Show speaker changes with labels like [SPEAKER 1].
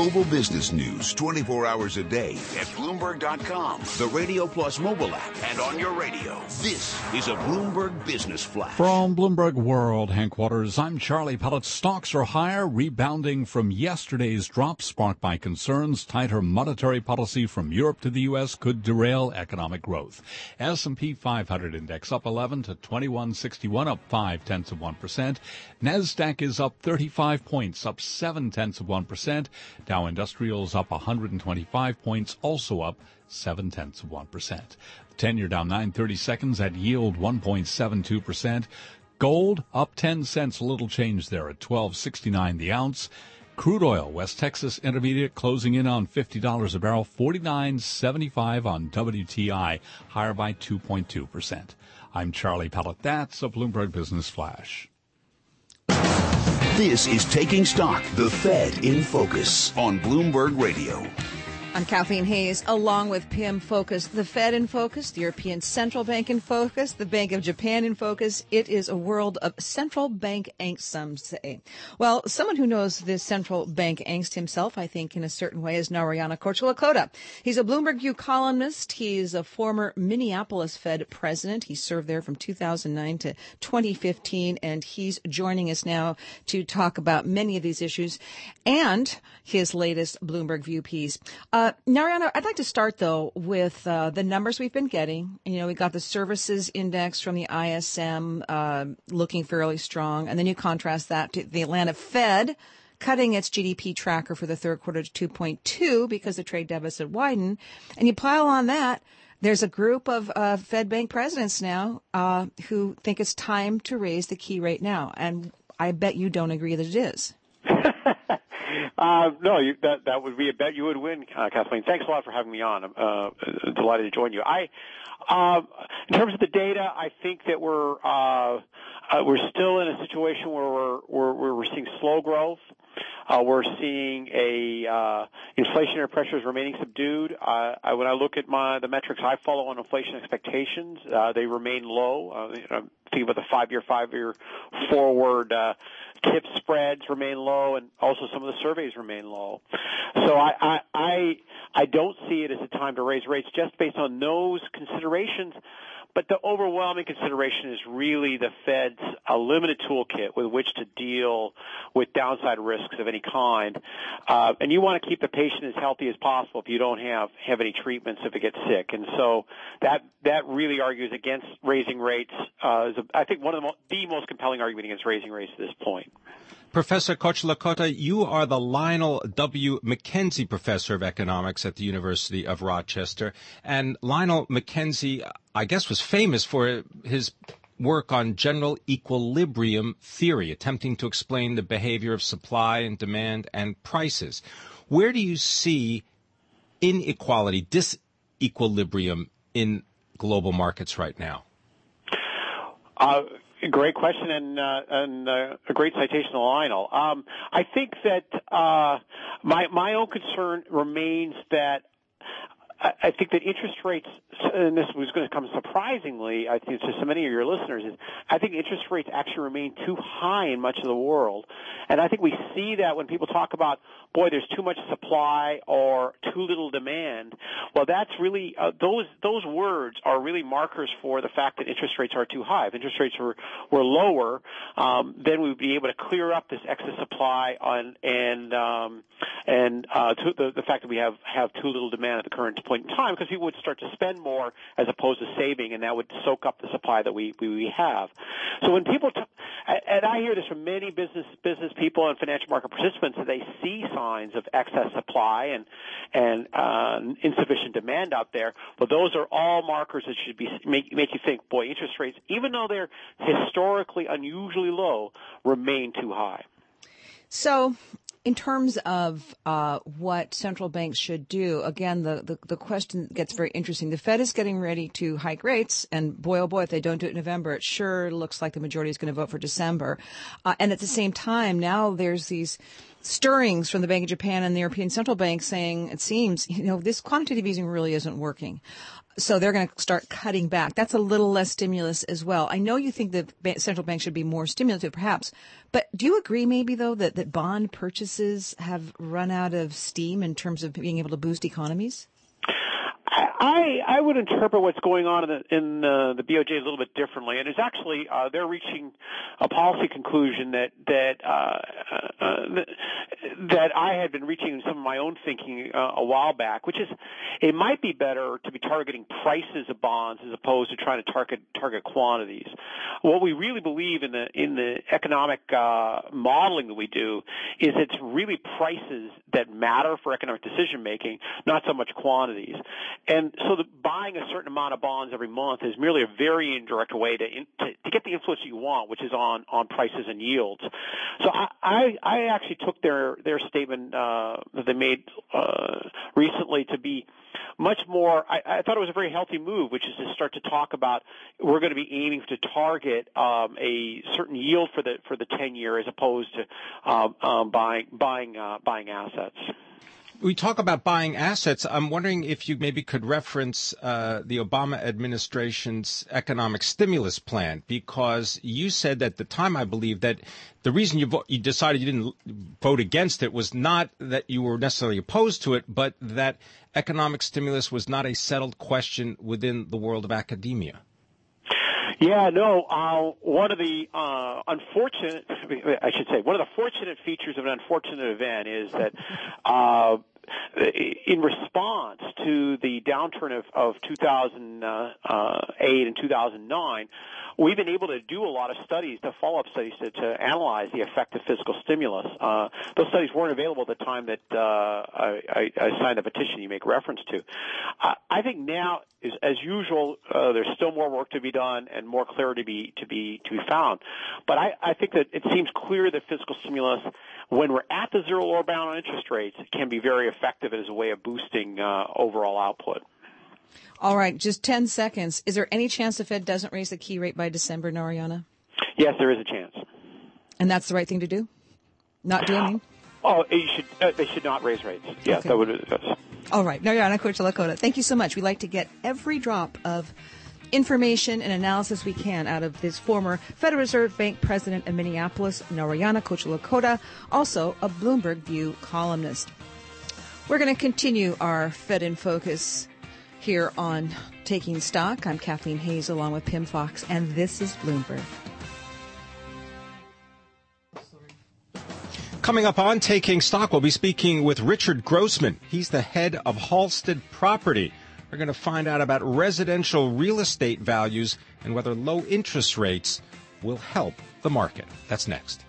[SPEAKER 1] Global business news 24 hours a day at Bloomberg.com, the Radio Plus mobile app, and on your radio. This is a Bloomberg Business Flash.
[SPEAKER 2] From Bloomberg World headquarters, I'm Charlie Pellet. Stocks are higher, rebounding from yesterday's drop sparked by concerns tighter monetary policy from Europe to the U.S. could derail economic growth. S&P 500 index up 11 to 2161, up 5 tenths of 1%. NASDAQ is up 35 points, up 7 tenths of 1%. Dow Industrials up 125 points, also up 7 tenths of 1%. The 10 year down 930 seconds at yield 1.72%. Gold up 10 cents, a little change there at 12.69 the ounce. Crude oil, West Texas Intermediate closing in on $50 a barrel, 49.75 on WTI, higher by 2.2%. I'm Charlie Pellet. That's a Bloomberg Business Flash.
[SPEAKER 1] This is Taking Stock, the Fed in Focus on Bloomberg Radio.
[SPEAKER 3] I'm Kathleen Hays, along with Pimm Fox, the Fed in focus, the European Central Bank in focus, the Bank of Japan in focus. It is a world of central bank angst, some say. Well, someone who knows this central bank angst himself, I think, in a certain way, is Narayana Kocherlakota. He's a Bloomberg View columnist. He's a former Minneapolis Fed president. He served there from 2009 to 2015, and he's joining us now to talk about many of these issues and his latest Bloomberg View piece. Uh, Narayana, I'd like to start though with uh, the numbers we've been getting. You know, we got the services index from the ISM uh, looking fairly strong, and then you contrast that to the Atlanta Fed cutting its GDP tracker for the third quarter to 2.2 because the trade deficit widened, and you pile on that. There's a group of uh, Fed bank presidents now uh, who think it's time to raise the key rate now, and I bet you don't agree that it is.
[SPEAKER 4] Uh, no, you, that that would be a bet you would win, uh, Kathleen. Thanks a lot for having me on. I'm uh, delighted to join you. I, uh, in terms of the data, I think that we're uh, uh, we're still in a situation where we're we're, we're seeing slow growth. Uh, we're seeing a uh, inflationary pressures remaining subdued. Uh, I, when I look at my the metrics I follow on inflation expectations, uh, they remain low. Uh, I'm thinking about the five-year, five-year forward uh, TIPS spreads remain low, and also some of the surveys remain low. So I, I, I, I don't see it as a time to raise rates just based on those considerations. But the overwhelming consideration is really the Fed's a limited toolkit with which to deal with downside risks of any kind. Uh, and you want to keep the patient as healthy as possible if you don't have, have any treatments if it gets sick. And so that, that really argues against raising rates, uh, is a, I think one of the, mo- the most compelling argument against raising rates at this point.
[SPEAKER 5] Professor Kocherlakota, you are the Lionel W. McKenzie Professor of Economics at the University of Rochester. And Lionel McKenzie, I guess, was famous for his work on general equilibrium theory, attempting to explain the behavior of supply and demand and prices. Where do you see inequality, disequilibrium in global markets right now?
[SPEAKER 4] Uh, Great question and uh, and uh, a great citation Lionel. Um, I think that uh, my my own concern remains that I think that interest rates, and this was going to come surprisingly, I think to so many of your listeners, is I think interest rates actually remain too high in much of the world. And I think we see that when people talk about, boy, there's too much supply or too little demand. Well, that's really, uh, those, those words are really markers for the fact that interest rates are too high. If interest rates were, were lower, um, then we would be able to clear up this excess supply on, and, um, and, uh, the, the fact that we have, have too little demand at the current point in time because people would start to spend more as opposed to saving, and that would soak up the supply that we we, we have. So when people, t- and I hear this from many business business people and financial market participants, that they see signs of excess supply and and uh, insufficient demand out there. But those are all markers that should be make make you think, boy, interest rates, even though they're historically unusually low, remain too high.
[SPEAKER 3] So in terms of uh, what central banks should do, again, the, the, the, question gets very interesting. The Fed is getting ready to hike rates, and boy, oh boy, if they don't do it in November, it sure looks like the majority is going to vote for December. Uh, and at the same time, now there's these stirrings from the Bank of Japan and the European Central Bank saying it seems, you know, this quantitative easing really isn't working. So they're going to start cutting back. That's a little less stimulus as well. I know you think the central bank should be more stimulative, perhaps, but do you agree maybe though that, that bond purchases have run out of steam in terms of being able to boost economies?
[SPEAKER 4] I I would interpret what's going on in the, in the, the BOJ a little bit differently, and it's actually uh, they're reaching a policy conclusion that that uh, uh, that I had been reaching in some of my own thinking uh, a while back, which is it might be better to be targeting prices of bonds as opposed to trying to target target quantities. What we really believe in the in the economic uh, modeling that we do is it's really prices that matter for economic decision making, not so much quantities. And so the, buying a certain amount of bonds every month is merely a very indirect way to, in, to, to get the influence you want, which is on, on prices and yields. So I, I, I actually took their, their statement, uh, that they made, uh, recently to be much more, I, I thought it was a very healthy move, which is to start to talk about we're going to be aiming to target, um, a certain yield for the, for the 10 year as opposed to, um, um, buying, buying, uh, buying assets
[SPEAKER 5] we talk about buying assets. I'm wondering if you maybe could reference uh, the Obama administration's economic stimulus plan, because you said at the time, I believe, that the reason you, vo- you decided you didn't vote against it was not that you were necessarily opposed to it, but that economic stimulus was not a settled question within the world of academia.
[SPEAKER 4] Yeah, no. Uh, one of the uh, unfortunate, I should say, one of the fortunate features of an unfortunate event is that uh, in response to the downturn of, of 2008 and 2009, we've been able to do a lot of studies, to follow-up studies to, to analyze the effect of fiscal stimulus. Uh, those studies weren't available at the time that uh, I, I, signed the petition you make reference to. Uh, I think now, as usual, uh, there's still more work to be done and more clarity to be to be to be found. But I, I think that it seems clear that fiscal stimulus, when we're at the zero lower bound on interest rates, it can be very effective as a way of boosting uh, overall output.
[SPEAKER 3] All right, just 10 seconds. Is there any chance the Fed doesn't raise the key rate by December, Narayana?
[SPEAKER 4] Yes, there is a chance.
[SPEAKER 3] And that's the right thing to do? Not do anything?
[SPEAKER 4] Oh, you should, uh, they should not raise rates. Yes, okay. that would. Yes.
[SPEAKER 3] All right, Narayana Kocherlakota, thank you so much. We like to get every drop of information and analysis we can out of this former Federal Reserve Bank president of Minneapolis, Narayana Kocherlakota, also a Bloomberg View columnist. We're going to continue our Fed in Focus here on Taking Stock. I'm Kathleen Hays along with Pimm Fox, and this is Bloomberg.
[SPEAKER 5] Coming up on Taking Stock, we'll be speaking with Richard Grossman. He's the head of Halstead Property. We're going to find out about residential real estate values and whether low interest rates will help the market. That's next.